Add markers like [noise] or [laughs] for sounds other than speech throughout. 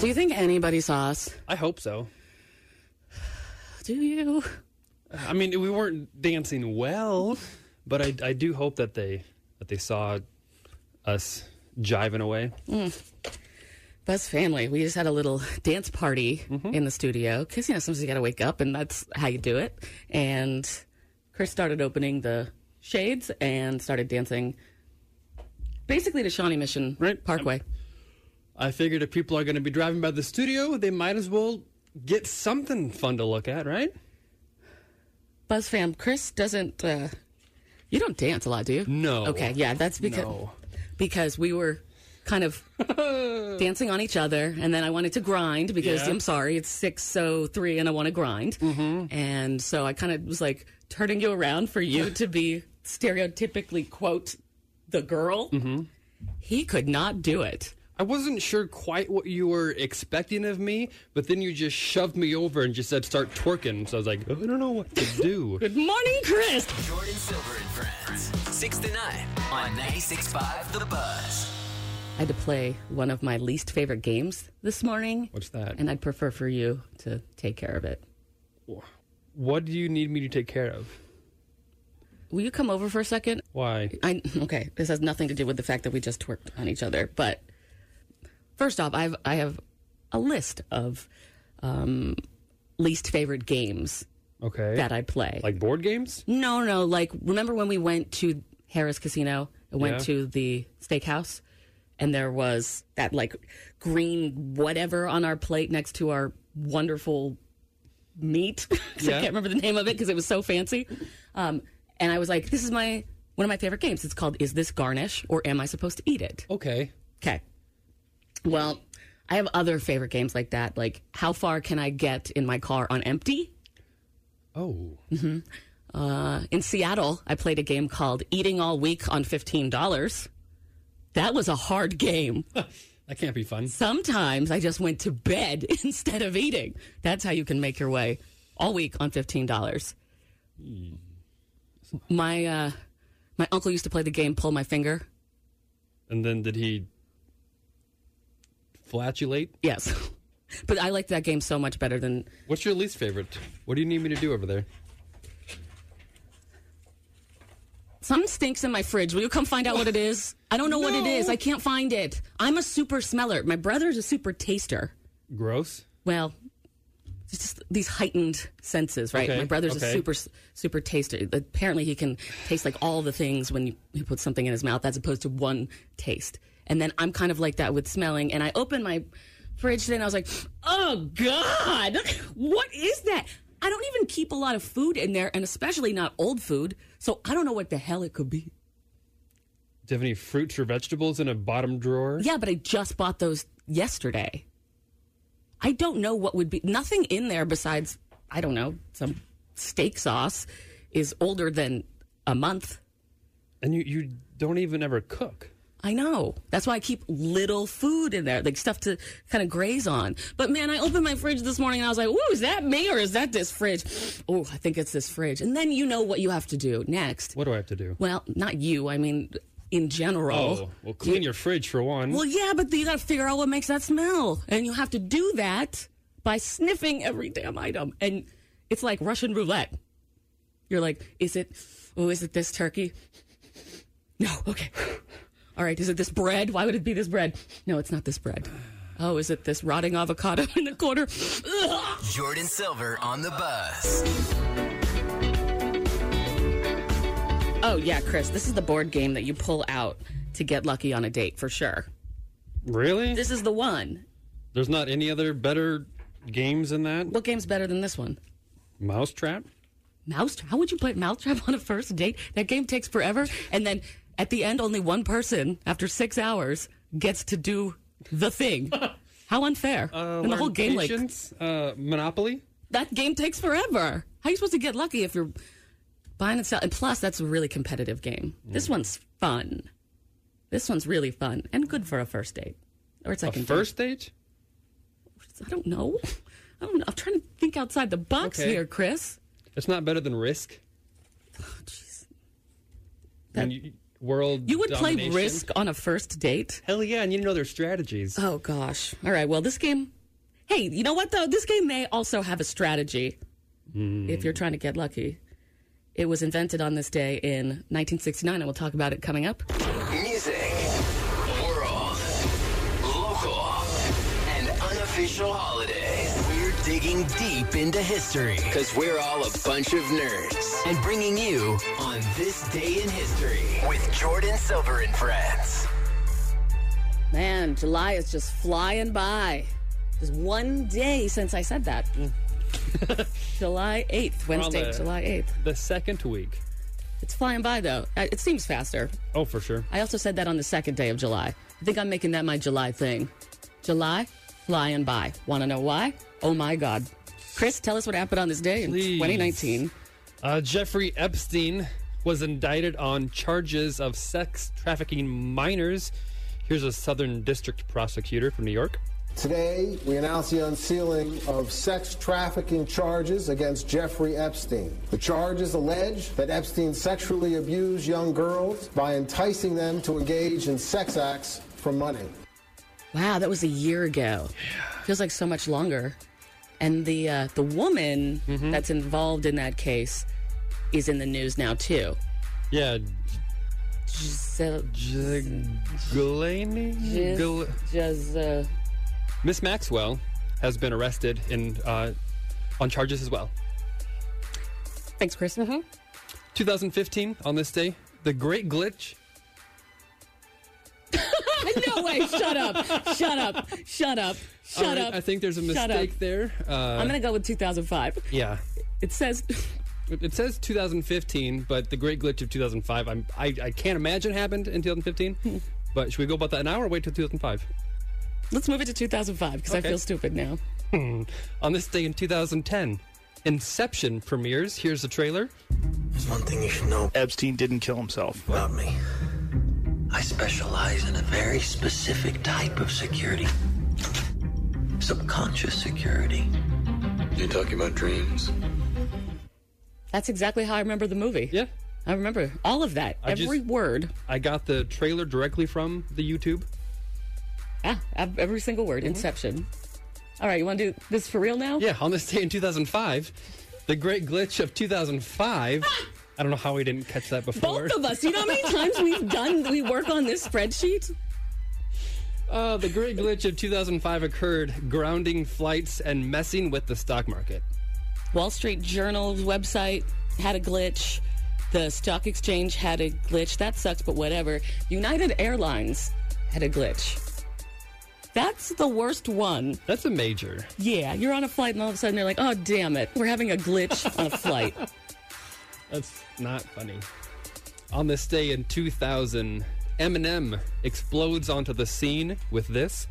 Do you think anybody saw us? I hope so. Do you? I mean, we weren't dancing well, but I, I do hope that they that they saw us jiving away. Mm. Buzz family. We just had a little dance party mm-hmm. in the studio because you know sometimes you got to wake up and that's how you do it. And Chris started opening the shades and started dancing, basically to Shawnee Mission Right. Parkway. I figured if people are going to be driving by the studio, they might as well get something fun to look at, right? Buzz fam, Chris doesn't. Uh, you don't dance a lot, do you? No. Okay, yeah, that's because No. because we were kind of [laughs] dancing on each other, and then I wanted to grind because Yeah. I'm sorry, it's six so three, and I want to grind, mm-hmm. and so I kind of was like turning you around for you to be stereotypically quote the girl. Mm-hmm. He could not do it. I wasn't sure quite what you were expecting of me, but then you just shoved me over and just said start twerking. So I was like, I don't know what to do. [laughs] Good morning, Chris. Jordan Silver and Friends. 6 to 9 on 96.5 The Buzz. I had to play one of my least favorite games this morning, What's that? and I'd prefer for you to take care of it. What do you need me to take care of? Will you come over for a second? Why? I okay. This has nothing to do with the fact that we just twerked on each other. But first off, I've I have a list of um, least favorite games Okay. that I play. like board games? no, no. Like remember when we went to Harrah's Casino and went Yeah. to the steakhouse, and there was that like green whatever on our plate next to our wonderful meat. [laughs] 'Cause I can't remember the name of it because it was so fancy. Um, and I was like, "This is my one of my favorite games. It's called Is This Garnish or Am I Supposed to Eat It?" Okay. Okay. Well, I have other favorite games like that. Like, how far can I get in my car on empty? Oh. Uh, in Seattle, I played a game called Eating All Week on $15. That was a hard game. [laughs] That can't be fun. Sometimes I just went to bed [laughs] instead of eating. That's how you can make your way all week on $15. My, uh, my uncle used to play the game Pull My Finger. And then did he flatulate? Yes. [laughs] But I liked that game so much better than What's your least favorite? What do you need me to do over there? Something stinks in my fridge. Will you come find out what it [laughs] is? I don't know what it is. I can't find it. I'm a super smeller. My brother's a super taster. Gross. Well, it's just these heightened senses, right? Okay, My brother's a super super taster. Apparently, he can taste like all the things when you, you put something in his mouth, as opposed to one taste. And then I'm kind of like that with smelling. And I opened my fridge today, and I was like, "Oh God, what is that?" I don't even keep a lot of food in there, and especially not old food. So I don't know what the hell it could be. Do you have any fruits or vegetables in a bottom drawer? Yeah, but I just bought those yesterday. I don't know what would be nothing in there besides I don't know some steak sauce is older than a month. And you, you don't even ever cook. I know. That's why I keep little food in there, like stuff to kind of graze on. But man, I opened my fridge this morning and I was like, "Ooh, is that me or is that this fridge?" Oh, I think it's this fridge. And then you know what you have to do next. What do I have to do? Well, not you. I mean, in general. Oh, well, clean your fridge for one. Well, yeah, but you got to figure out what makes that smell, and you have to do that by sniffing every damn item. And it's like Russian roulette. You're like, is it? Oh, is it this turkey? [laughs] No. Okay. All right, is it this bread? Why would it be this bread? No, it's not this bread. Oh, is it this rotting avocado [laughs] in the corner? Jordan Silver on the Buzz. Oh, yeah, Chris, this is the board game that you pull out to get lucky on a date for sure. Really? This is the one. There's not any other better games than that? What game's better than this one? Mousetrap? Mousetrap? How would you play Mousetrap on a first date? That game takes forever. And then at the end, only one person, after six hours, gets to do the thing. [laughs] How unfair. Uh, and the whole game, like, uh, Monopoly? that game takes forever. How are you supposed to get lucky if you're buying and selling? And plus, that's a really competitive game. This Mm. one's fun. This one's really fun and good for a first date or a A second first date? date. I don't know. [laughs] I don't know. I'm trying to think outside the box Okay. here, Chris. It's not better than Risk? Oh, Jeez. And you, world You would play? Risk on a first date? Hell yeah, and you know their strategies. Oh gosh. All right. Well, this game. Hey, you know what though? This game may also have a strategy. If you're trying to get lucky, it was invented on this day in 1969, and we'll talk about it coming up. Digging deep into history because we're all a bunch of nerds and bringing you on this day in history with Jordan Silver and friends. Man, July is just flying by. Just one day since I said that. [laughs] July 8th, Wednesday, the- July 8th. The second week. It's flying by though. Uh, It seems faster. Oh, for sure. I also said that on the second day of July. I think I'm making that my July thing. July, flying by. Want to know why? Oh my God. Chris, tell us what happened on this day in Please. 2019. Uh, Jeffrey Epstein was indicted on charges of sex trafficking minors. Here's a Southern District prosecutor from New York. Today, we announce the unsealing of sex trafficking charges against Jeffrey Epstein. The charges allege that Epstein sexually abused young girls by enticing them to engage in sex acts for money. Wow, that was a year ago. Feels like so much longer. And the uh, the woman Mm-hmm. that's involved in that case is in the news now too. Yeah, Giselle, Ghislaine? Gis- Gil- Gis- uh, Miss Maxwell has been arrested in uh, on charges as well. thanks, Chris. Uh-huh. 2015, on this day, the Great Glitch. [laughs] no way! Shut up! Shut up! Shut up! Shut All right, up! I think there's a Shut up. mistake there. Uh, I'm gonna go with 2005. yeah. It says It it says 2015, but the Great Glitch of 2005, I'm, I, I can't imagine happened in 2015. [laughs] but should we go about that now or wait till 2005? let's move it to 2005 because I feel stupid now. On this day in 2010, Inception premieres. Here's the trailer. There's one thing you should know Epstein didn't kill himself. Not me. I specialize in a very specific type of security. Subconscious security. You talking about dreams? That's exactly how I remember the movie. Yeah. I remember all of that, I every just- word. I got the trailer directly from the YouTube. Yeah, every single word. Mm-hmm. Inception. All right, you want to do this for real now? Yeah, on this day in 2005, the Great Glitch of 2005. Ah! I don't know how we didn't catch that before. Both of us. You know how many [laughs] times we've done we work on this spreadsheet? Uh, the Great Glitch of 2005 occurred, grounding flights and messing with the stock market. Wall Street Journal's website had a glitch. The stock exchange had a glitch. That sucks, but whatever. United Airlines had a glitch. That's the worst one. That's a major. Yeah, you're on a flight and all of a sudden they're like, oh, damn it. We're having a glitch on a flight. [laughs] That's not funny. On this day in 2000, Eminem explodes onto the scene with this.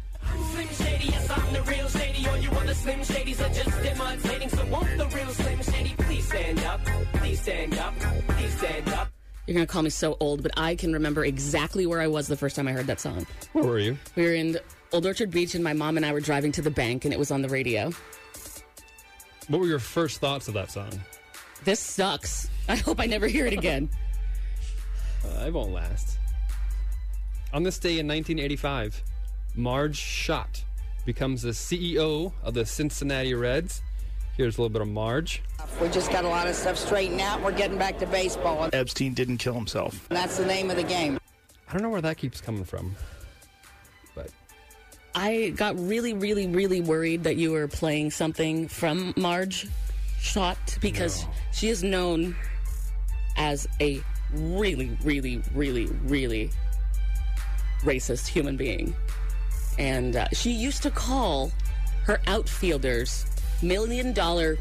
Slim Shady, yes, I'm the real Shady. All you other Slim Shadys are just imitating. So won't the real Slim Shady please stand up? Please stand up. Please stand up. You're going to call me so old, but I can remember exactly where I was the first time I heard that song. Where were you? We were in Old Orchard Beach, and my mom and I were driving to the bank, and it was on the radio. What were your first thoughts of that song? This sucks. I hope I never hear it again. [laughs] Uh, it won't last. On this day in 1985, Marge Schott becomes the CEO of the Cincinnati Reds. Here's a little bit of Marge. We just got a lot of stuff straightened out. We're getting back to baseball. Epstein didn't kill himself. That's the name of the game. I don't know where that keeps coming from. But I got really, really, really worried that you were playing something from Marge Schott because she is known as a really, really, really, really racist human being. And uh, she used to call her outfielders million dollar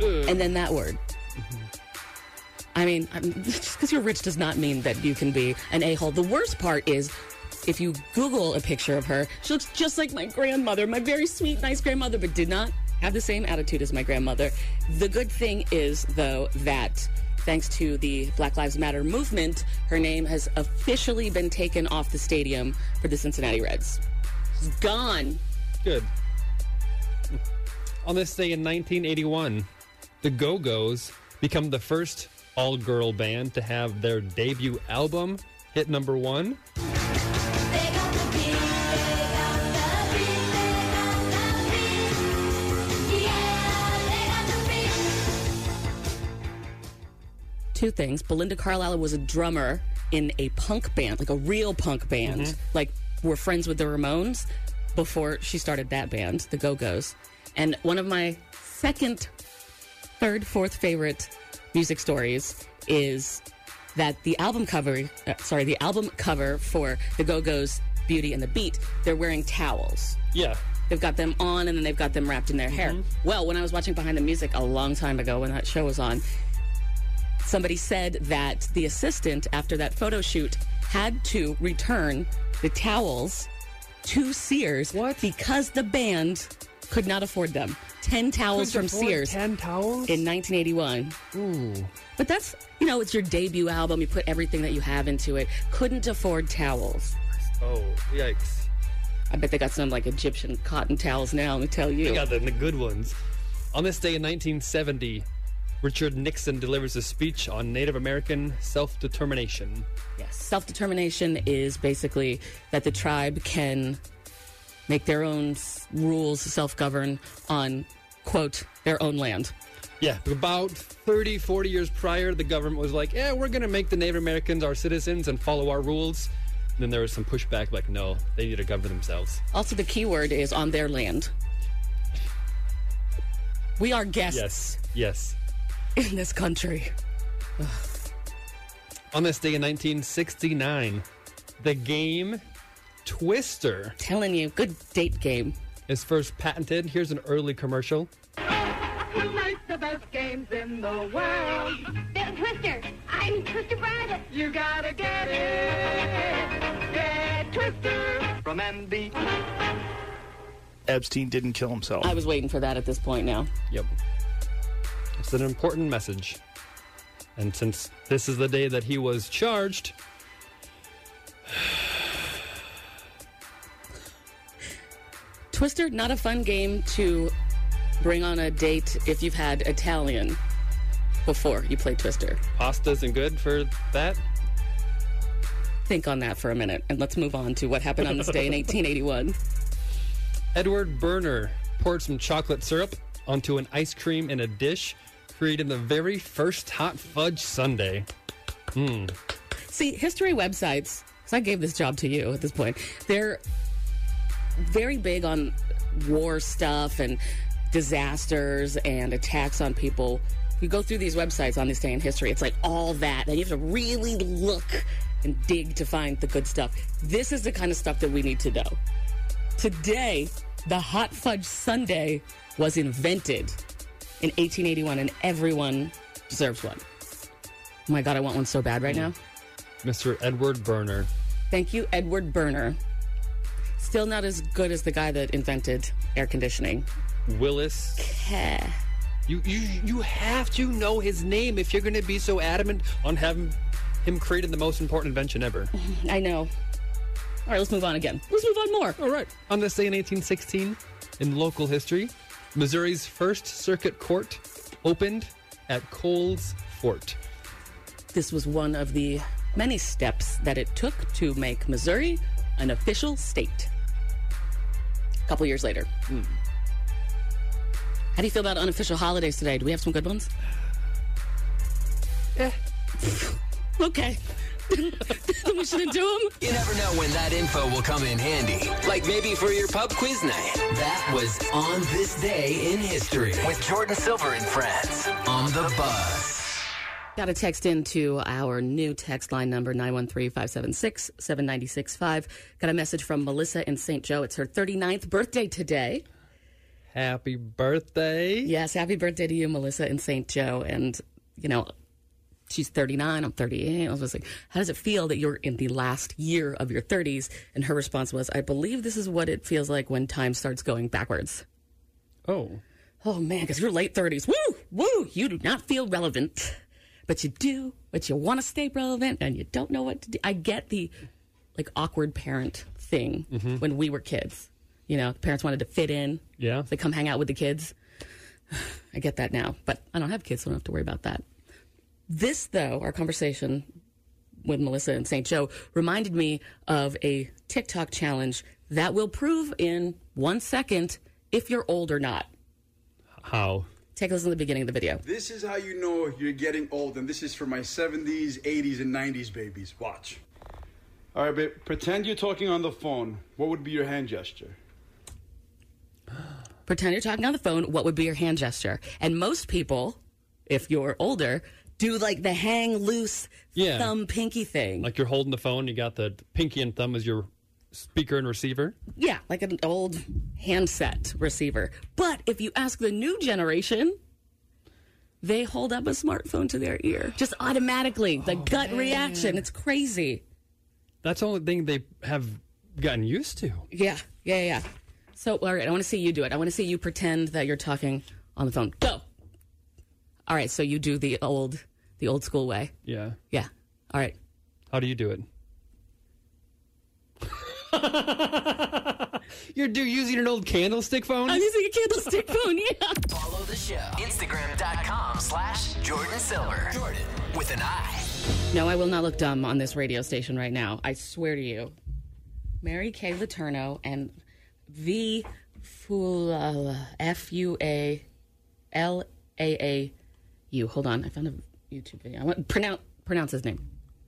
and then that word. I mean, I'm, [laughs] just because you're rich does not mean that you can be an a hole. The worst part is if you Google a picture of her, she looks just like my grandmother, my very sweet, nice grandmother, but did not have the same attitude as my grandmother. The good thing is, though, that thanks to the Black Lives Matter movement, her name has officially been taken off the stadium for the Cincinnati Reds. She's gone. good. On this day in 1981, the Go Go's become the first all girl band to have their debut album hit number one. Two things. Belinda Carlisle was a drummer in a punk band, like a real punk band. Like we're friends with the Ramones before she started that band, the Go Go's. And one of my second, third, fourth favorite music stories is that the album cover, uh, sorry, the album cover for the Go Go's Beauty and the Beat, they're wearing towels. Yeah. They've got them on and then they've got them wrapped in their hair. Well, when I was watching Behind the Music a long time ago when that show was on, somebody said that the assistant, after that photo shoot, had to return the towels to Sears What? because the band could not afford them. 10 towels from Sears Ten towels. in 1981. Ooh. But that's, you know, it's your debut album. You put everything that you have into it. Couldn't afford towels. Oh, yikes. I bet they got some like Egyptian cotton towels now, let me tell you. They got the, the good ones. On this day in 1970, Richard Nixon delivers a speech on Native American self determination. Yes. Self determination is basically that the tribe can make their own rules, self govern on, quote, their own land. Yeah, about 30, 40 years prior, the government was like, yeah, we're going to make the Native Americans our citizens and follow our rules. And then there was some pushback, like, no, they need to govern themselves. Also, the key word is on their land. We are guests Yes, yes. In this country. On this day in 1969, the game Twister Telling you, good date game. is first patented. Here's an early commercial. We make the best games in the world. Bill Twister. I'm Twister Private. You gotta get it. Get Twister from MB. Epstein didn't kill himself. I was waiting for that at this point now. Yep. It's an important message. And since this is the day that he was charged, [sighs] Twister, not a fun game to bring on a date if you've had Italian before you play Twister. pasta isn't good for that. Think on that for a minute and let's move on to what happened on this day in [laughs] 1881. Edward Berner poured some chocolate syrup onto an ice cream in a dish, creating the very first hot fudge sundae. Hmm. See, history websites, because I gave this job to you at this point, they're very big on war stuff and disasters and attacks on people. You go through these websites on this day in history, it's like all that. And you have to really look and dig to find the good stuff. This is the kind of stuff that we need to know. Today, the hot fudge sundae was invented in 1881, and everyone deserves one. Oh my God, I want one so bad right hmm. now. Mr. Edward Berner. Thank you, Edward Berner. Still not as good as the guy that invented air conditioning. Willis. Heh. You, you, you have to know his name if you're going to be so adamant on having him creating the most important invention ever. [laughs] I know. All right, let's move on again. Let's move on more. All right. On this day in 1816, in local history, Missouri's first circuit court opened at Coles Fort. This was one of the many steps that it took to make Missouri an official state. A couple years later. How do you feel about unofficial holidays today? Do we have some good ones? Eh. [laughs] Okay. We shouldn't do them. You never know when that info will come in handy. Like maybe for your pub quiz night. That was On This Day in History with Jordan Silver and friends on the Buzz. Got a text into our new text line number 913-576-7965. Got a message from Melissa in St. Joe. It's her 39th birthday today. Happy birthday. Yes, happy birthday to you, Melissa in St. Joe. And, you know, she's 39, I'm 38. I was just like, how does it feel that you're in the last year of your 30s? And her response was, I believe this is what it feels like when time starts going backwards. Oh. Oh man, because you're late 30s. Woo! Woo! You do not feel relevant. But you do, but you want to stay relevant and you don't know what to do. I get the like awkward parent thing mm-hmm. when we were kids. You know, parents wanted to fit in. Yeah. They come hang out with the kids. [sighs] I get that now, but I don't have kids, so I don't have to worry about that. This, though, our conversation with Melissa and St. Joe reminded me of a TikTok challenge that will prove in one second if you're old or not. How? Take a listen to the beginning of the video. This is how you know you're getting old, and this is for my 70s, 80s, and 90s babies. Watch. All right, babe, pretend you're talking on the phone. What would be your hand gesture? Pretend you're talking on the phone. What would be your hand gesture? And most people, if you're older, do like the hang loose Yeah. thumb pinky thing. Like you're holding the phone, you got the pinky and thumb as your speaker and receiver. Yeah, like an old handset receiver. But if you ask the new generation, they hold up a smartphone to their ear just automatically. The oh, gut reaction. It's crazy. That's the only thing they have gotten used to. Yeah, yeah, yeah. So, all right, I want to see you do it. I want to see you pretend that you're talking on the phone. Go. All right, so you do the old, the old school way. Yeah. Yeah. All right. How do you do it? [laughs] You're do using an old candlestick phone? I'm using a candlestick [laughs] phone. Yeah. Follow the show. Instagram.com slash Jordan Silver. Jordan with an I. No, I will not look dumb on this radio station right now. I swear to you. Mary Kay Letourneau and V Fula uh, F U A L A A U. Hold on, I found a YouTube video. I want pronounce pronounce his name.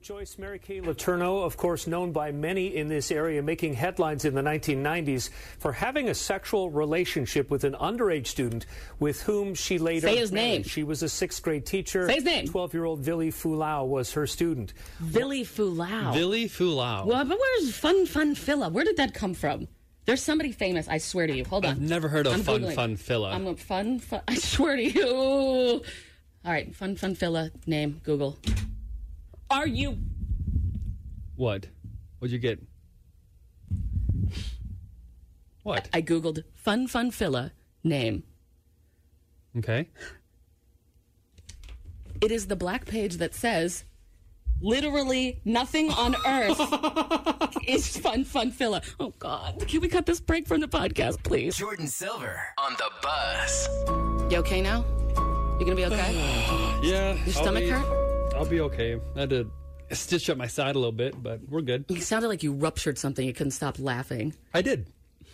Joyce Mary Kay Letourneau, of course known by many in this area, making headlines in the 1990s for having a sexual relationship with an underage student with whom she later Say his married. name. She was a sixth grade teacher. Say his name. 12 year old Vili Fualaau was her student. Vili Fualaau. Vili Fualaau. Well, but where's Fun Fun Phila? Where did that come from? There's somebody famous. I swear to you. Hold on. I've never heard of I'm Fun Googling. Fun Phila. I'm a fun, fun. I swear to you. All right, Fun Fun Phila name. Google. Are you? What? What'd you get? What? I googled Fun Fun Phila name. Okay. It is the black page that says literally nothing on earth [laughs] is Fun Fun Phila. Oh God! Can we cut this break from the podcast, please? Jordan Silver on the Buzz. You okay now? You gonna be okay? [sighs] Yeah. Your I'll stomach be- hurt? I'll be okay. I had to stitch up my side a little bit, but we're good. You sounded like you ruptured something. You couldn't stop laughing. I did.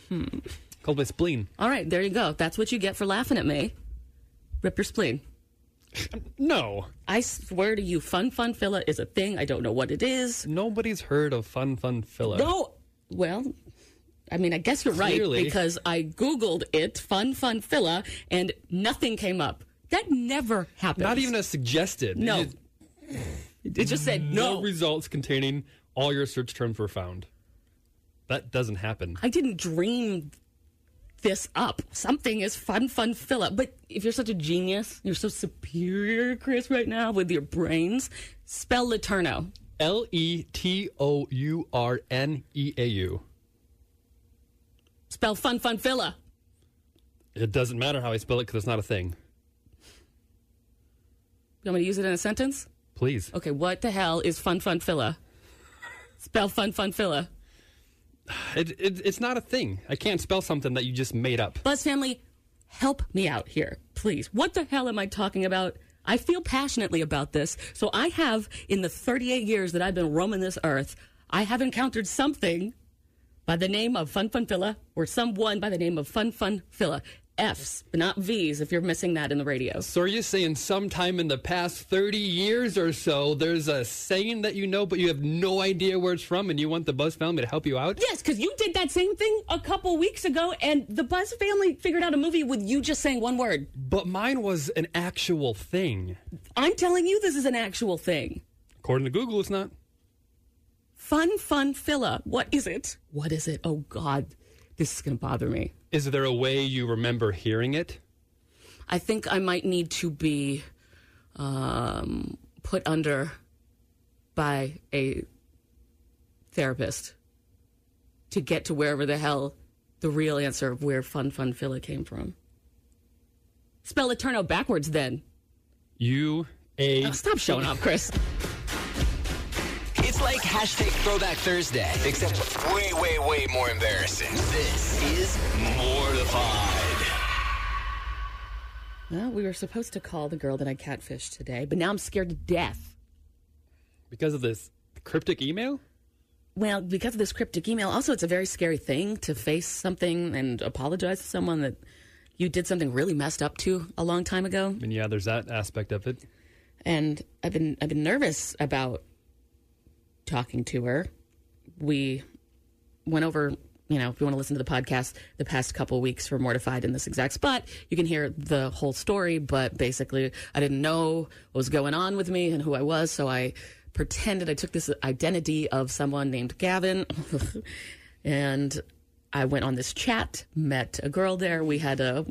Hmm. Called my spleen. All right, there you go. That's what you get for laughing at me. Rip your spleen. No. I swear to you, Fun Fun Phila is a thing. I don't know what it is. Nobody's heard of Fun Fun Phila. No. Well, I mean, I guess you're right Clearly. because I Googled it, Fun Fun Phila, and nothing came up. That never happens. Not even as suggested. No. It- It just said no. results containing all your search terms were found. That doesn't happen. I didn't dream this up. Something is Fun Fun Phila. But if you're such a genius, you're so superior, Chris, right now with your brains, spell Letourneau. L E T O U R N E A U. Spell Fun Fun Phila. It doesn't matter how I spell it because it's not a thing. You want me to use it in a sentence? Please. Okay, what the hell is Fun Fun Phila? Spell Fun Fun Phila. It, it, it's not a thing. I can't spell something that you just made up. Buzz family, help me out here, please. What the hell am I talking about? I feel passionately about this. So I have, in the 38 years that I've been roaming this earth, I have encountered something by the name of Fun Fun Phila or someone by the name of Fun Fun Phila. F's, but not V's if you're missing that in the radio. So are you saying sometime in the past 30 years or so, there's a saying that you know, but you have no idea where it's from, and you want the Buzz family to help you out? Yes, because you did that same thing a couple weeks ago, and the Buzz family figured out a movie with you just saying one word. But mine was an actual thing. I'm telling you, this is an actual thing. According to Google, it's not. Fun, fun, filla. What is it? What is it? Oh, God. This is going to bother me. Is there a way you remember hearing it? I think I might need to be um, put under by a therapist to get to wherever the hell the real answer of where Fun Fun Filla came from. Spell Eterno backwards then. U A. Oh, stop showing up, Chris. [laughs] It's like hashtag Throwback Thursday, except way, way, way more embarrassing. This is Mortified. Well, we were supposed to call the girl that I catfished today, but now I'm scared to death. Because of this cryptic email? Well, because of this cryptic email, also, it's a very scary thing to face something and apologize to someone that you did something really messed up to a long time ago. And yeah, there's that aspect of it. And I've been I've been nervous about talking to her. We went over, you know, if you want to listen to the podcast, the past couple weeks for Mortified in this exact spot, you can hear the whole story. But basically, I didn't know what was going on with me and who I was, so I pretended I took this identity of someone named Gavin, [laughs] and I went on this chat, met a girl there. We had a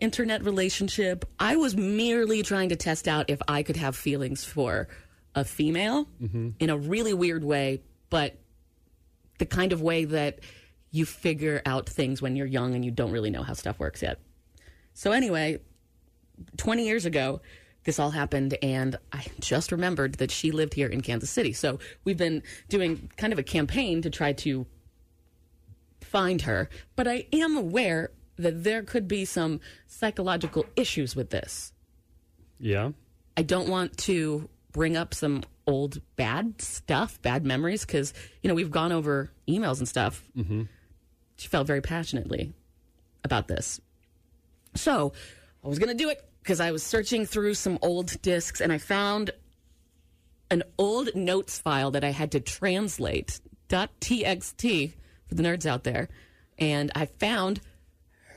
internet relationship. I was merely trying to test out if I could have feelings for a female mm-hmm. in a really weird way, but the kind of way that you figure out things when you're young and you don't really know how stuff works yet. So, anyway, 20 years ago, this all happened, and I just remembered that she lived here in Kansas City. So, we've been doing kind of a campaign to try to find her, but I am aware that there could be some psychological issues with this. Yeah. I don't want to bring up some old bad stuff, bad memories, because, you know, we've gone over emails and stuff. Mm-hmm. She felt very passionately about this. So I was going to do it because I was searching through some old discs and I found an old notes file that I had to translate .txt for the nerds out there. And I found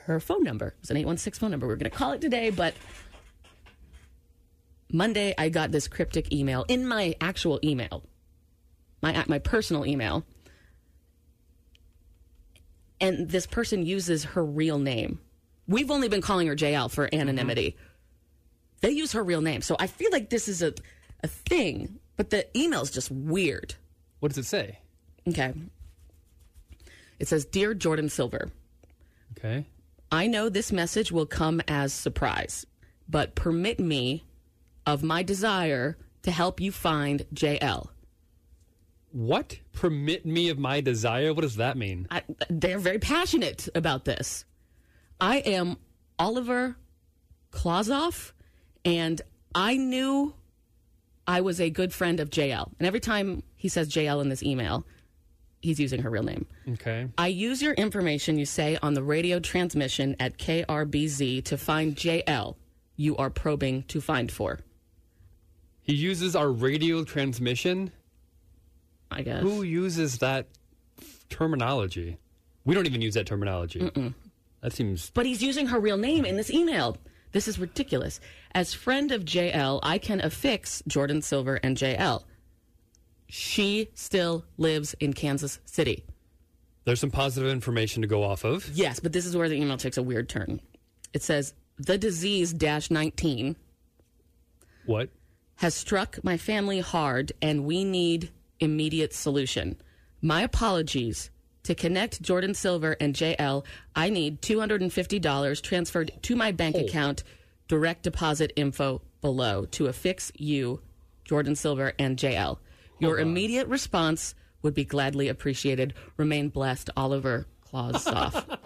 her phone number. It was an 816 phone number. We are going to call it today, but Monday I got this cryptic email in my actual email, my uh, my personal email, and this person uses her real name. We've only been calling her JL for anonymity. Mm-hmm. They use her real name, so I feel like this is a a thing. But the email is just weird. What does it say? Okay. It says, "Dear Jordan Silver." Okay. I know this message will come as surprise, but permit me of my desire to help you find JL. What? Permit me of my desire? What does that mean? I, they're very passionate about this. I am Oliver Klozoff, and I knew I was a good friend of JL. And every time he says JL in this email, he's using her real name. Okay. I use your information you say on the radio transmission at KRBZ to find JL you are probing to find for. He uses our radio transmission? I guess. Who uses that terminology? We don't even use that terminology. Mm-mm. That seems. But he's using her real name in this email. This is ridiculous. As friend of JL, I can affix Jordan Silver and JL. She still lives in Kansas City. There's some positive information to go off of. Yes, but this is where the email takes a weird turn. It says the disease dash 19 What? Has struck my family hard and we need immediate solution. My apologies. To connect Jordan Silver and JL, I need $250 transferred to my bank oh. account. Direct deposit info below to affix you, Jordan Silver and JL. Your oh, immediate response would be gladly appreciated. Remain blessed, Oliver Klozoff. [laughs]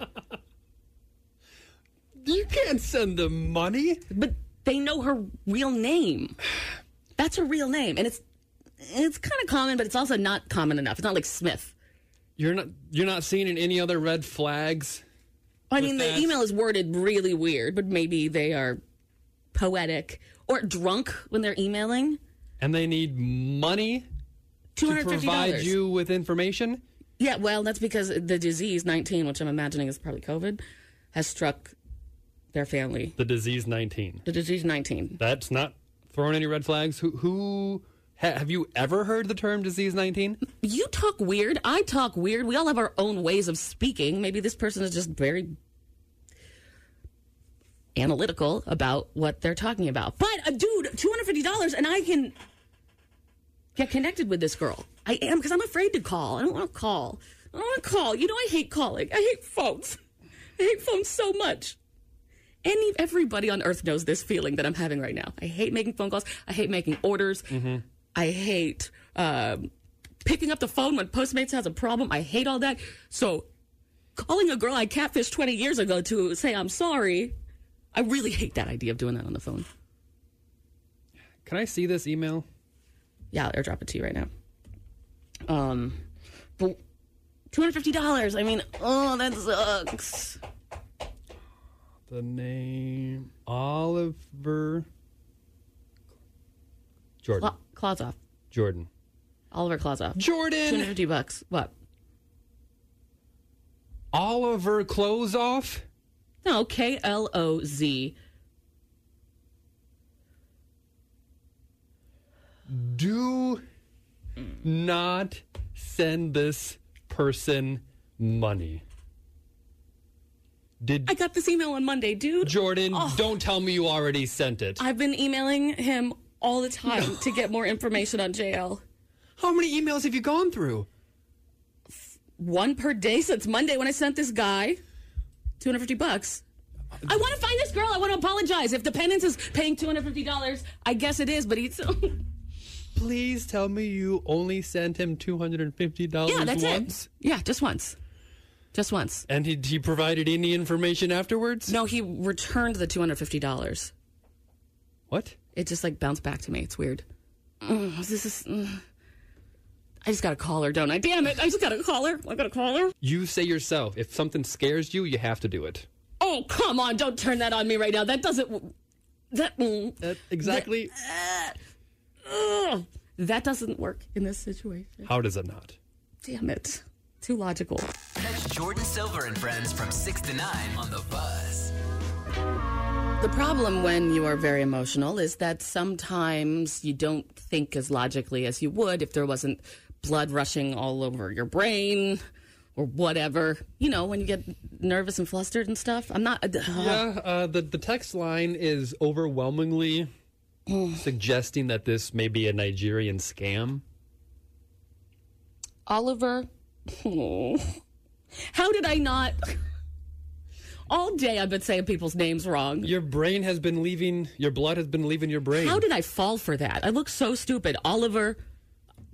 You can't send them money. But they know her real name. [sighs] [sighs] [sighs] That's her real name, and it's it's kind of common, but it's also not common enough. It's not like Smith. You're not. You're not seeing any other red flags I mean, the email is worded really weird, but maybe they are poetic or drunk when they're emailing. and they need money to provide you with information. Yeah, well, that's because the disease 19, which I'm imagining is probably COVID, has struck their family. The disease 19. The disease 19. That's not throwing any red flags. Who, who ha, have you ever heard the term disease 19? You talk weird. I talk weird. We all have our own ways of speaking. Maybe this person is just very analytical about what they're talking about. But, uh, dude, $250 and I can get connected with this girl. I am because I'm afraid to call. I don't want to call. I don't want to call. You know, I hate calling. I hate phones. I hate phones so much. Any everybody on earth knows this feeling that I'm having right now. I hate making phone calls. I hate making orders. I hate um, picking up the phone when Postmates has a problem. I hate all that. So calling a girl I catfished 20 years ago to say I'm sorry, I really hate that idea of doing that on the phone. Can I see this email? Yeah, I'll airdrop it to you right now. Um, but $250. I mean, oh, that sucks. The name Oliver Jordan. Cla- claws off. Jordan. Oliver claws off. Jordan. 250 bucks. What? Oliver clothes off? No, K L O Z. Do hmm. not send this person money. Did I got this email on Monday, dude. Jordan, Oh. don't tell me you already sent it. I've been emailing him all the time to get more information on JL. How many emails have you gone through? One per day since Monday when I sent this guy 250 bucks. I want to find this girl. I want to apologize. If Dependence is paying $250, I guess it is, but he's. [laughs] Please tell me you only sent him $250 yeah, that's once? it. Yeah, just once. Just once. And he, he provided any information afterwards? No, he returned the $250. What? It just like bounced back to me. It's weird. Ugh, this is. ugh. I just got to call her, don't I? Damn it. I just got to call her. I got to call her. You say yourself, if something scares you, you have to do it. Oh, come on. Don't turn that on me right now. That doesn't. That. mm, uh, That exactly. ugh. that doesn't work in this situation. How does it not? Damn it. Too logical. Catch Jordan Silver and friends from 6 to 9 on the Buzz. The problem when you are very emotional is that sometimes you don't think as logically as you would if there wasn't blood rushing all over your brain or whatever. You know, when you get nervous and flustered and stuff. I'm not. Yeah, uh, the, the text line is overwhelmingly [sighs] suggesting that this may be a Nigerian scam. Oliver. How did I not? All day I've been saying people's names wrong. Your brain has been leaving, your blood has been leaving your brain. How did I fall for that? I look so stupid. Oliver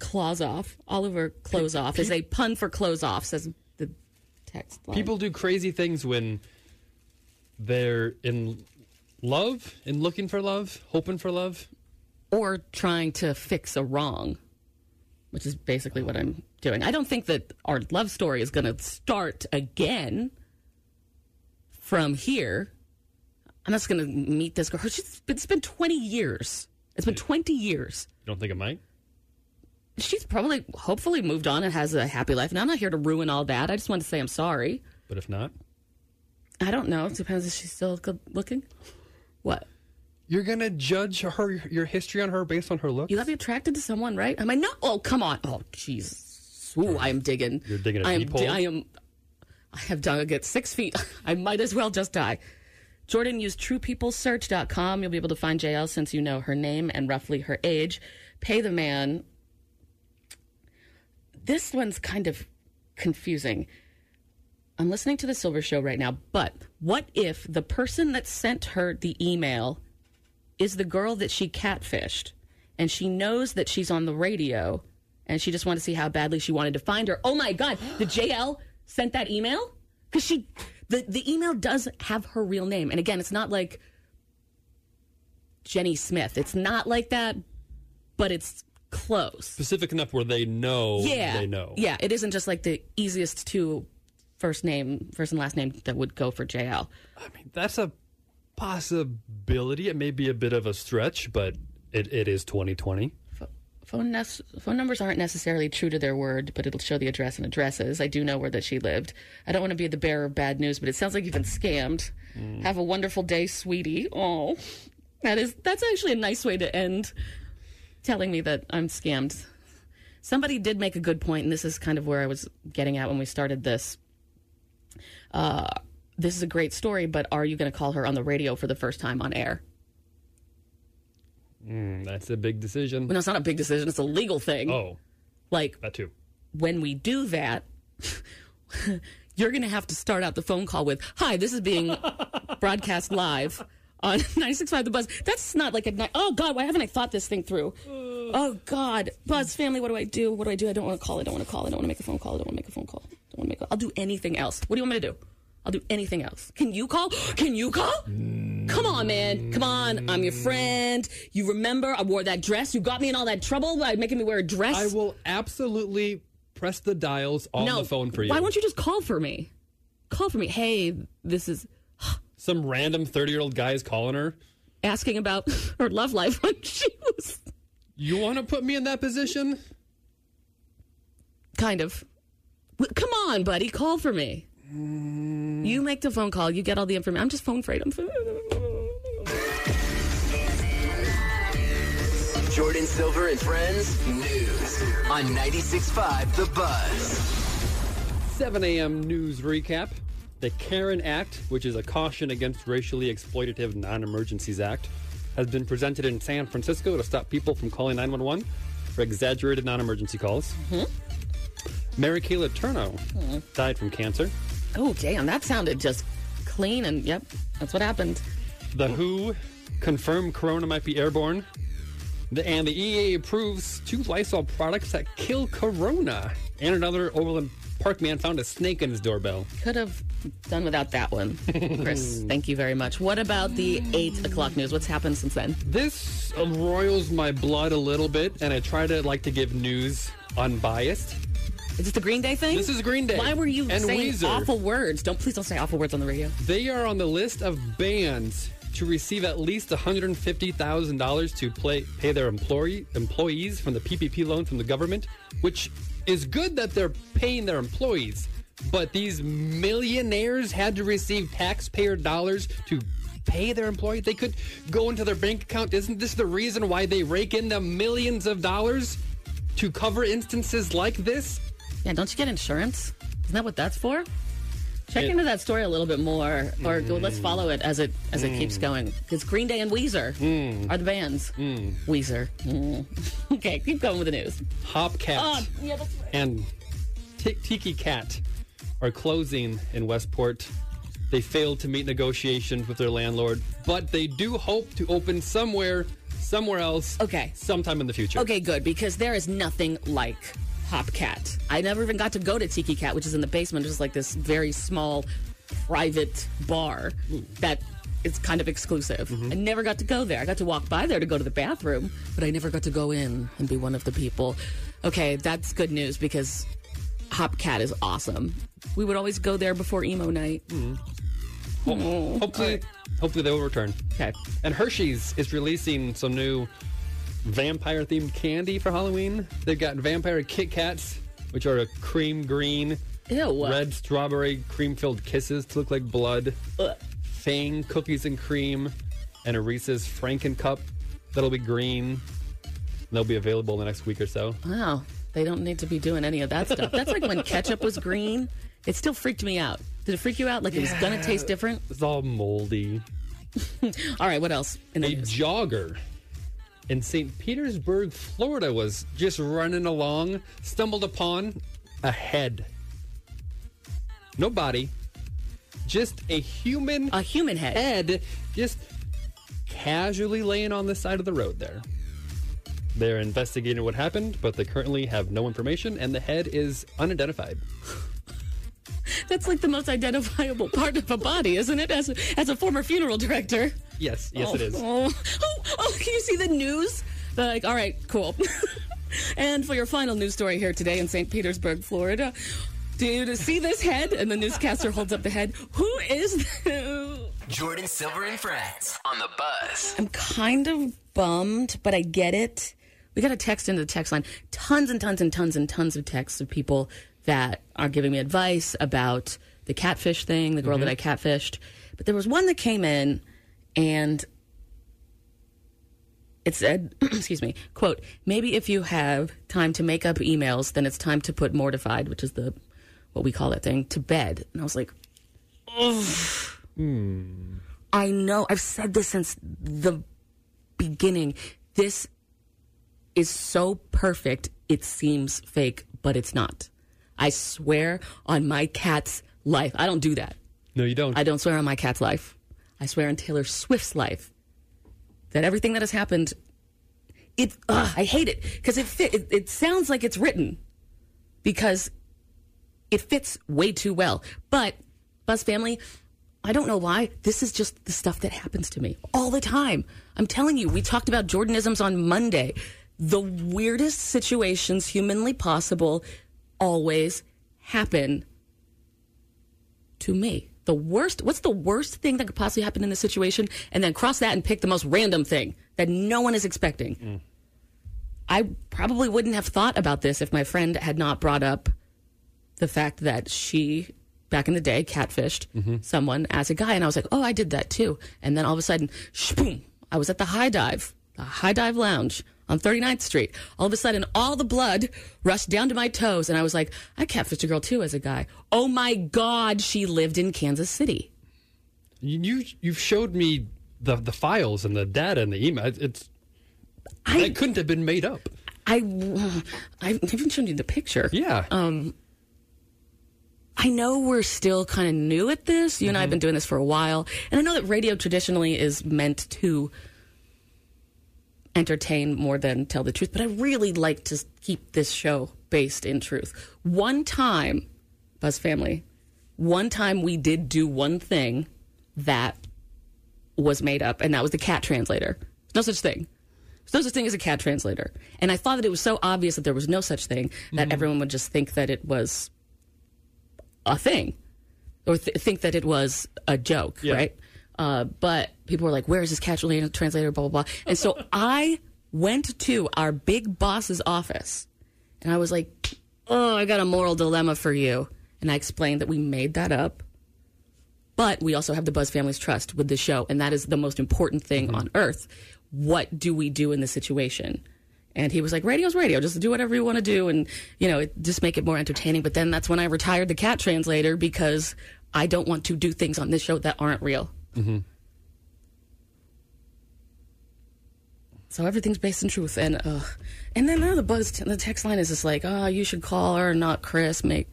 claws off. Oliver close off is a pun for close off, says the text line. People do crazy things when they're in love, in looking for love, hoping for love. or trying to fix a wrong, which is basically what I'm doing. I don't think that our love story is going to start again from here. I'm just going to meet this girl. She's it's been 20 years. It's been hmm. 20 years. You don't think it might? She's probably, hopefully, moved on and has a happy life. And I'm not here to ruin all that. I just want to say I'm sorry. But if not, I don't know. It depends if she's still good looking. [laughs] What? You're gonna judge her your history on her based on her looks. You got to be attracted to someone, right? Am I not? Oh, come on. Oh, jeez. Ooh, I am digging. You're digging a I am, deep hole? I am. I have dug at six feet. [laughs] I might as well just die. Jordan used truepeoplesearch.com. You'll be able to find JL since you know her name and roughly her age. Pay the man. This one's kind of confusing. I'm listening to the Silver Show right now, but what if the person that sent her the email is the girl that she catfished and she knows that she's on the radio and she just wanted to see how badly she wanted to find her. Oh my God, the JL sent that email? Because she, the, the email does have her real name. And again, it's not like Jenny Smith. It's not like that, but it's close. Specific enough where they know Yeah. they know. Yeah, it isn't just like the easiest to first name, first and last name that would go for JL. I mean, that's a possibility. It may be a bit of a stretch, but it, it is 2020. Phone, nes- phone numbers aren't necessarily true to their word, but it'll show the address and addresses. I do know where that she lived. I don't want to be the bearer of bad news, but it sounds like you've been scammed. Have a wonderful day, sweetie. Oh, that is that's actually a nice way to end. Telling me that I'm scammed. Somebody did make a good point, and this is kind of where I was getting at when we started this. Uh, this is a great story, but are you going to call her on the radio for the first time on air? Mm, that's a big decision. Well, no, it's not a big decision. It's a legal thing. Oh, like that too. when we do that, [laughs] you're going to have to start out the phone call with, "Hi, this is being [laughs] broadcast live on [laughs] 96.5 The Buzz." That's not like a ni- oh god, why haven't I thought this thing through? Oh god, Buzz family, what do I do? What do I do? I don't want to call. I don't want to call. I don't want to make a phone call. I don't want to make a phone call. I don't want to make. A, I'll do anything else. What do you want me to do? I'll do anything else. Can you call? [gasps] Can you call? Come on, man. Come on. I'm your friend. You remember I wore that dress? You got me in all that trouble by making me wear a dress? I will absolutely press the dials on no, the phone for you. Why won't you just call for me? Call for me. Hey, this is [gasps] Some random 30 year old guy is calling her. asking about [laughs] her love life when she was You want to put me in that position? kind of. Come on, buddy. Call for me. You make the phone call. You get all the information. I'm just phone afraid. I'm. Jordin Silver and Friends News on 96.5 The Buzz. 7 a.m. news recap. The CAREN Act, which is a caution against racially exploitative non emergencies act, has been presented in San Francisco to stop people from calling 911 for exaggerated non emergency calls. Mm-hmm. Mary Kay Letourneau mm-hmm. died from cancer. Oh, damn. That sounded just clean. And yep, that's what happened. The WHO confirmed corona might be airborne. The, and the EA approves two Lysol products that kill corona. And another Overland Park man found a snake in his doorbell. Could have done without that one. Chris, [laughs] thank you very much. What about the 8 o'clock news? What's happened since then? This roils my blood a little bit, and I try to like to give news unbiased. Is this the Green Day thing? This is Green Day. Why were you and saying Weezer. awful words? Don't please don't say awful words on the radio. They are on the list of bands to receive at least $150,000 to play, pay their employee, employees from the PPP loan from the government, which is good that they're paying their employees. But these millionaires had to receive taxpayer dollars to pay their employees. They could go into their bank account. Isn't this the reason why they rake in the millions of dollars to cover instances like this? Yeah, don't you get insurance? Isn't that what that's for? Check It- into that story a little bit more, or go, Mm. let's follow it as it as it keeps going. Because Green Day and Weezer Mm. are the bands. Weezer. Mm. [laughs] okay, keep going with the news. Hopcat Oh, yeah, right. and Ti- Tiki Cat are closing in Westport. They failed to meet negotiations with their landlord, but they do hope to open somewhere, somewhere else. Okay. Sometime in the future. Okay, good because there is nothing like Hopcat. I never even got to go to Tiki Cat, which is in the basement, just like this very small, private bar that is kind of exclusive. Mm-hmm. I never got to go there. I got to walk by there to go to the bathroom, but I never got to go in and be one of the people. Okay, that's good news because Hopcat is awesome. We would always go there before emo night. Hmm. Ho- hopefully, hopefully they will return. Okay. And Hershey's is releasing some new vampire themed candy for Halloween. They've got vampire Kit Kats, which are a cream green, Ew. red strawberry cream filled kisses to look like blood. Ugh. Fang cookies and cream, and a Reese's Franken cup that'll be green. They'll be available in the next week or so. Wow, they don't need to be doing any of that stuff. That's like when ketchup was green. It still freaked me out. Did it freak you out? Like it was gonna taste different? It's all moldy. [laughs] All right, what else? In a jogger in St. Petersburg, Florida, was just running along, stumbled upon a head. No body, just a human, a human head, head, just casually laying on the side of the road there. They're investigating what happened, but they currently have no information, and the head is unidentified. That's like the most identifiable part of a body, isn't it? As a, as a former funeral director. Yes, yes, oh, it is. Oh. oh, oh, oh, can you see the news? They're like, all right, cool. [laughs] and for your final news story here today in St. Petersburg, Florida, do you see this head? And the newscaster holds up the head. Who is Jordin Silver and Friends on the buzz. I'm kind of bummed, but I get it. We got a text into the text line. Tons and tons and tons and tons of texts of people that are giving me advice about the catfish thing, the girl that mm-hmm. I catfished. But there was one that came in and it said, [clears throat] excuse me, quote, maybe if you have time to make up emails, then it's time to put mortified, which is the what we call that thing, to bed. And I was like, I know. I've said this since the beginning. This is so perfect, it seems fake, but it's not. I swear on my cat's life. I don't do that. No, you don't. I don't swear on my cat's life. I swear on Taylor Swift's life that everything that has happened, it. Ugh, I hate it because it, it it sounds like it's written because it fits way too well. But Buzz family, I don't know why. This is just the stuff that happens to me all the time. I'm telling you, we talked about Jordinisms on Monday. The weirdest situations humanly possible always happen to me. The worst, what's the worst thing that could possibly happen in this situation? And then cross that and pick the most random thing that no one is expecting. Mm. I probably wouldn't have thought about this if my friend had not brought up the fact that she, back in the day, catfished mm-hmm. someone as a guy. And I was like, oh, I did that too. And then all of a sudden, boom, I was at the High Dive, the High Dive Lounge on 39th Street. All of a sudden, all the blood rushed down to my toes. And I was like, I catfished a girl too as a guy. Oh my God, she lived in Kansas City. You, you you've showed me the the files and the data and the email. It's, it's it couldn't have been made up. I, [sighs] I haven't shown you the picture. Yeah. Um, I know we're still kind of new at this. You and I have been doing this for a while. And I know that radio traditionally is meant to entertain more than tell the truth, but I really like to keep this show based in truth. One time, Buzz family, one time we did do one thing that was made up, and that was the cat translator. No such thing. There's no such thing as a cat translator. And I thought that it was so obvious that there was no such thing that mm-hmm. everyone would just think that it was a thing or th- think that it was a joke, Yeah. right? Uh, but people were like, "Where is this cat translator?" Blah blah blah. And so [laughs] I went to our big boss's office, and I was like, "Oh, I got a moral dilemma for you." And I explained that we made that up, but we also have the Buzz family's trust with the show, and that is the most important thing on earth. What do we do in this situation? And he was like, radio's radio. Just do whatever you want to do and, you know, it, just make it more entertaining. But then that's when I retired the cat translator because I don't want to do things on this show that aren't real. Mm-hmm. So everything's based in truth. And uh, and then the buzz, the text line is just like, oh, you should call her, not Chris. Make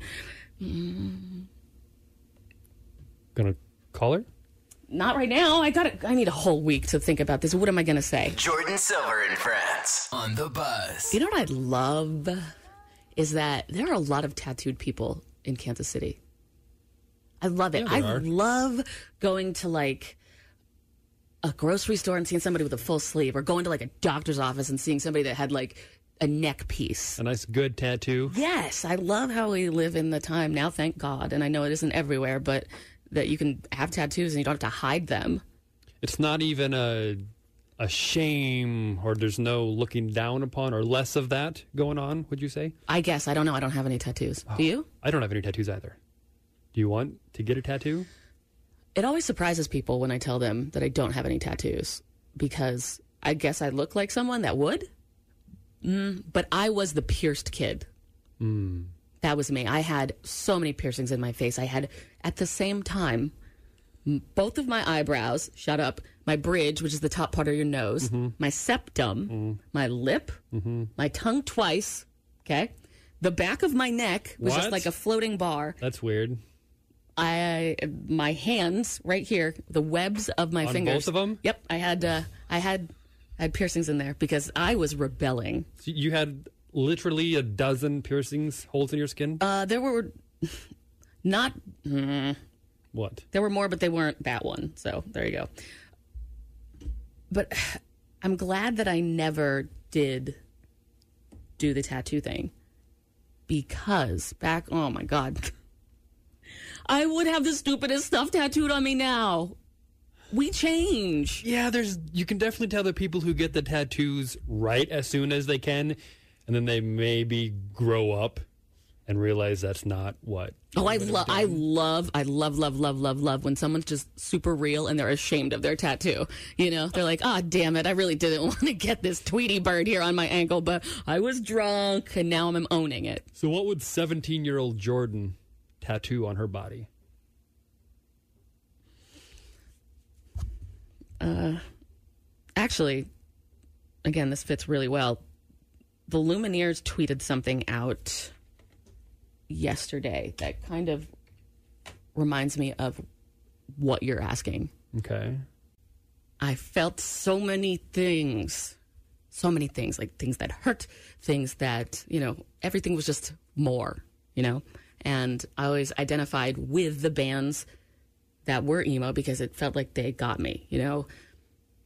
Gonna call her? not right now. I got. I need a whole week to think about this. What am I going to say? Jordin Silver and Friends on the buzz. You know what I love is that there are a lot of tattooed people in Kansas City. I love it. Yeah, I are. love going to like a grocery store and seeing somebody with a full sleeve, or going to like a doctor's office and seeing somebody that had like a neck piece. A nice good tattoo. Yes, I love how we live in the time now, thank God. And I know it isn't everywhere, but that you can have tattoos and you don't have to hide them. It's not even a a shame or there's no looking down upon or less of that going on, would you say? I guess. I don't know. I don't have any tattoos. Do you? I don't have any tattoos either. Do you want to get a tattoo? It always surprises people when I tell them that I don't have any tattoos because I guess I look like someone that would. Mm, but I was the pierced kid. Mm. That was me. I had so many piercings in my face. I had, at the same time, both of my eyebrows, shut up, my bridge, which is the top part of your nose, Mm-hmm. my septum, my lip, my tongue twice, okay? The back of my neck was just like a floating bar. That's weird. I my hands right here, the webs of my On fingers. both of 'em? Yep, I had uh, I had I had piercings in there because I was rebelling. So you had literally a dozen piercings, holes in your skin? Uh, there were not mm, what? there were more, but they weren't that one. So there you go. But [sighs] I'm glad that I never did do the tattoo thing because back, oh my God, [laughs] I would have the stupidest stuff tattooed on me now. We change. Yeah, there's you can definitely tell the people who get the tattoos right as soon as they can, and then they maybe grow up and realize that's not what. Oh, I love. I love, I love, love, love, love, love when someone's just super real and they're ashamed of their tattoo. You know, they're like, "Ah, damn it, I really didn't [laughs] want to get this Tweety bird here on my ankle, but I was drunk and now I'm owning it." So, what would 17 year old Jordin tattoo on her body? Uh, actually, again, this fits really well. The Lumineers tweeted something out yesterday that kind of reminds me of what you're asking. Okay. I felt so many things, so many things, like things that hurt, things that, you know, everything was just more, you know? And I always identified with the bands that were emo because it felt like they got me, you know?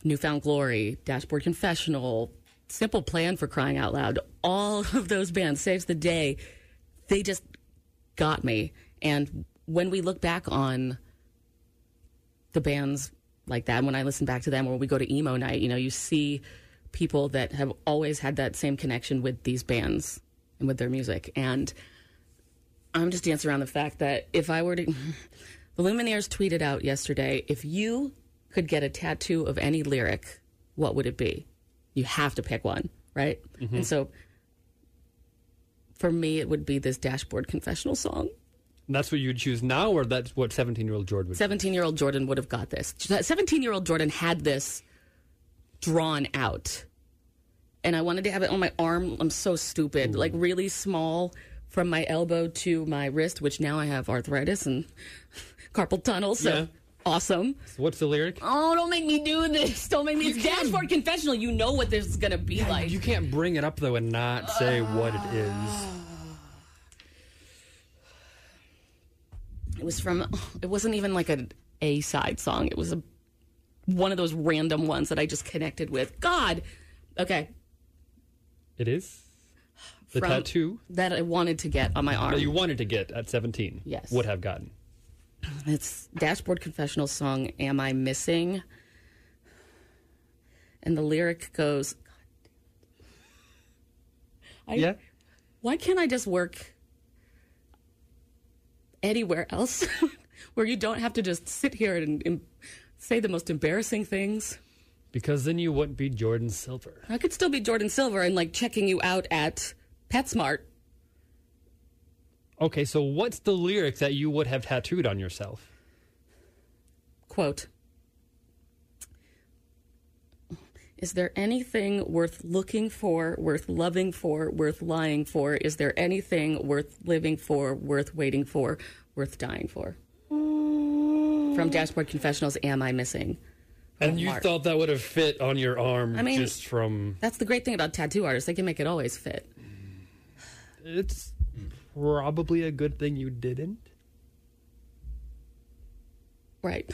New Found Glory, Dashboard Confessional, Simple Plan for crying out loud. All [laughs] of those bands, Saves the Day, they just got me. And when we look back on the bands like that, when I listen back to them, or we go to emo night, you know, you see people that have always had that same connection with these bands and with their music. And I'm just dancing around the fact that if I were to, the [laughs] Lumineers tweeted out yesterday, if you could get a tattoo of any lyric, what would it be? You have to pick one, right? Mhm. And so for me, it would be this dashboard confessional song. And that's what you'd choose now, or that's what 17 year old Jordin would 17 year old Jordin would have got this. 17 year old Jordin had this drawn out. And I wanted to have it on my arm. I'm so stupid. Like really small from my elbow to my wrist, which now I have arthritis and [laughs] carpal tunnel. So Yeah. awesome. So what's the lyric? Oh, don't make me do this. Don't make me. It's dashboard confessional. You know what this is going to be like. You can't bring it up, though, and not say what it is. [sighs] It was from. It wasn't even like a A side song. It was a one of those random ones that I just connected with. God. Okay. It is? The From- tattoo that I wanted to get on my arm. that you wanted to get at 17. Yes. Would have gotten. It's Dashboard Confessional song, Am I Missing? And the lyric goes, I, Yeah. Why can't I just work anywhere else [laughs] where you don't have to just sit here and, and say the most embarrassing things? Because then you wouldn't be Jordin Silver. I could still be Jordin Silver and like checking you out at PetSmart. Okay, so what's the lyric that you would have tattooed on yourself? Quote Is there anything worth looking for, worth loving for, worth lying for? Is there anything worth living for, worth waiting for, worth dying for? From Dashboard Confessionals, Am I Missing? And you Mark. thought that would have fit on your arm I mean- just from. That's the great thing about tattoo artists. They can make it always fit. It's probably a good thing you didn't. Right.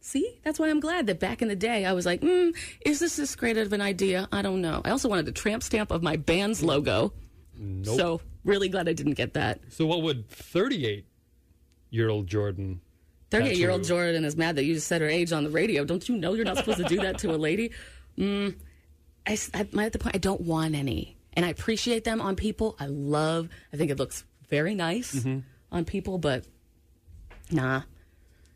See, that's why I'm glad that back in the day I was like, mm, is this this great of an idea? I don't know. I also wanted the tramp stamp of my band's logo. Nope. So, really glad I didn't get that. So what would 38 year old Jordin? 38 year old? Jordin is mad that you just said her age on the radio. Don't you know you're not supposed to do that to a lady? Mm, I, am at the point I don't want any. And I appreciate them on people. I love, I think it looks very nice Mm-hmm. on people, but nah,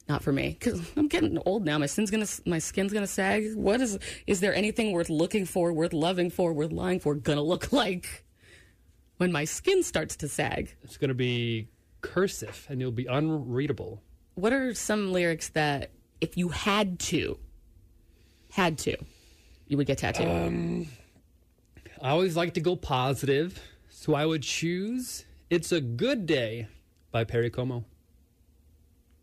not for me. Because I'm getting old now. My skin's gonna, my skin's gonna sag. What is, is there anything worth looking for, worth loving for, worth lying for, gonna look [laughs] like when my skin starts to sag? It's to be cursive and you'll be unreadable. what are some lyrics that if you had to had to you would get tattooed Um, I always like to go positive, so I would choose It's a Good Day by Perry Como.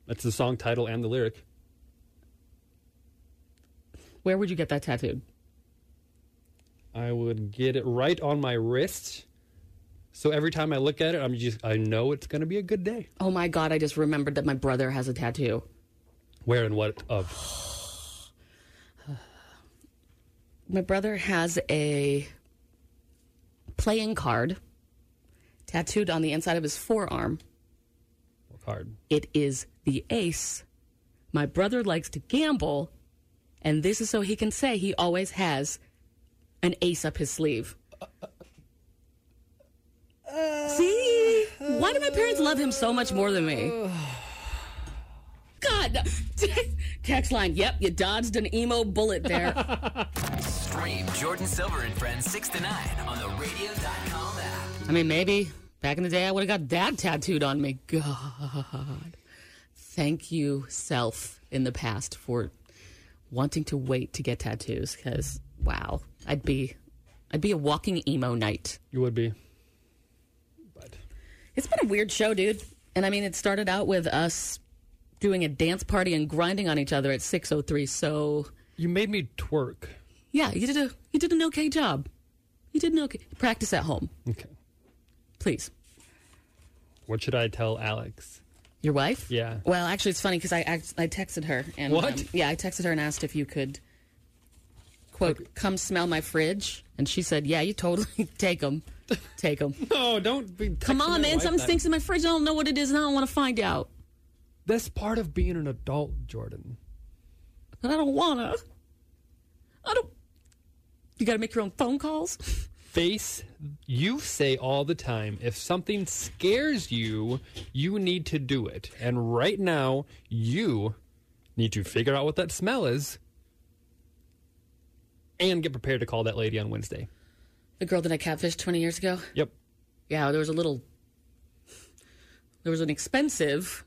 That's the song title and the lyric. where would you get that tattooed I would get it right on my wrist. So every time I look at it, I'm just I know it's going to be a good day. oh my god i just remembered that my brother has a tattoo Where and what of? [sighs] my brother has a playing card tattooed on the inside of his forearm. Work hard. It is the ace. My brother likes to gamble, and this is so he can say he always has an ace up his sleeve. Uh, See? Why do my parents love him so much more than me? [sighs] God. [laughs] Text line. Yep, you dodged an emo bullet there. [laughs] Stream Jordin Silver and Friends 6 to 9 on the radio.com app. I mean, maybe back in the day I would have got that tattooed on me. God. Thank you, self, in the past for wanting to wait to get tattoos because, wow, I'd be. I'd be a walking emo night. You would be. But it's been a weird show, dude. And I mean, it started out with us doing a dance party and grinding on each other at 6:03. So You made me twerk. yeah, you did a you did an okay job. You did an okay practice at home, Okay. please. What should I tell Alex? Your wife? Yeah. Well, actually, it's funny because I act- I texted her and What? um, yeah, I texted her and asked if you could quote come smell my fridge, and she said, "Yeah, you totally [laughs] take them, take them." [laughs] No, don't be. Come on, man, something stinks in my fridge. I don't know what it is, and I don't want to find out. That's part of being an adult, Jordin. But I don't wanna. I don't. You got to make your own phone calls. Face, you say all the time, if something scares you, you need to do it. And right now, you need to figure out what that smell is and get prepared to call that lady on Wednesday. The girl that I catfished 20 years ago. Yep. Yeah, there was a little. There was an expensive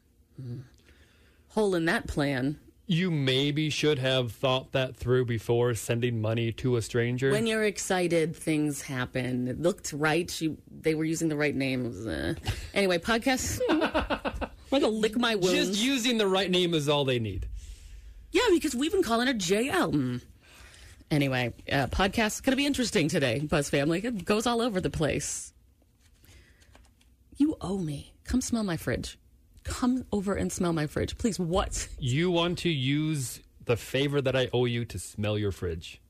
hole in that plan. You maybe should have thought that through before sending money to a stranger. When you're excited, things happen. It looked right. She, they were using the right names. Uh, anyway, podcast. [laughs] I'm gonna lick my wounds. Just using the right name is all they need. yeah, because we've been calling her J. Elton. Anyway, uh, podcast is gonna be interesting today, Buzz Family. It goes all over the place. You owe me. Come smell my fridge. Come over and smell my fridge, please. What? You want to use the favor that I owe you to smell your fridge.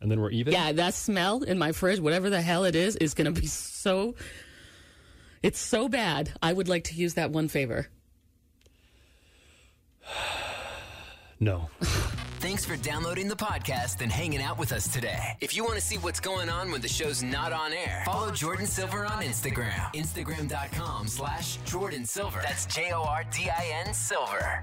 And then we're even? Yeah, that smell in my fridge, whatever the hell it is, is going to be so. It's so bad. I would like to use that one favor. [sighs] No. [laughs] Thanks for downloading the podcast and hanging out with us today. If you want to see what's going on when the show's not on air, follow Jordin Silver on Instagram. Instagram.com slash Jordin Silver. That's J O R D I N Silver.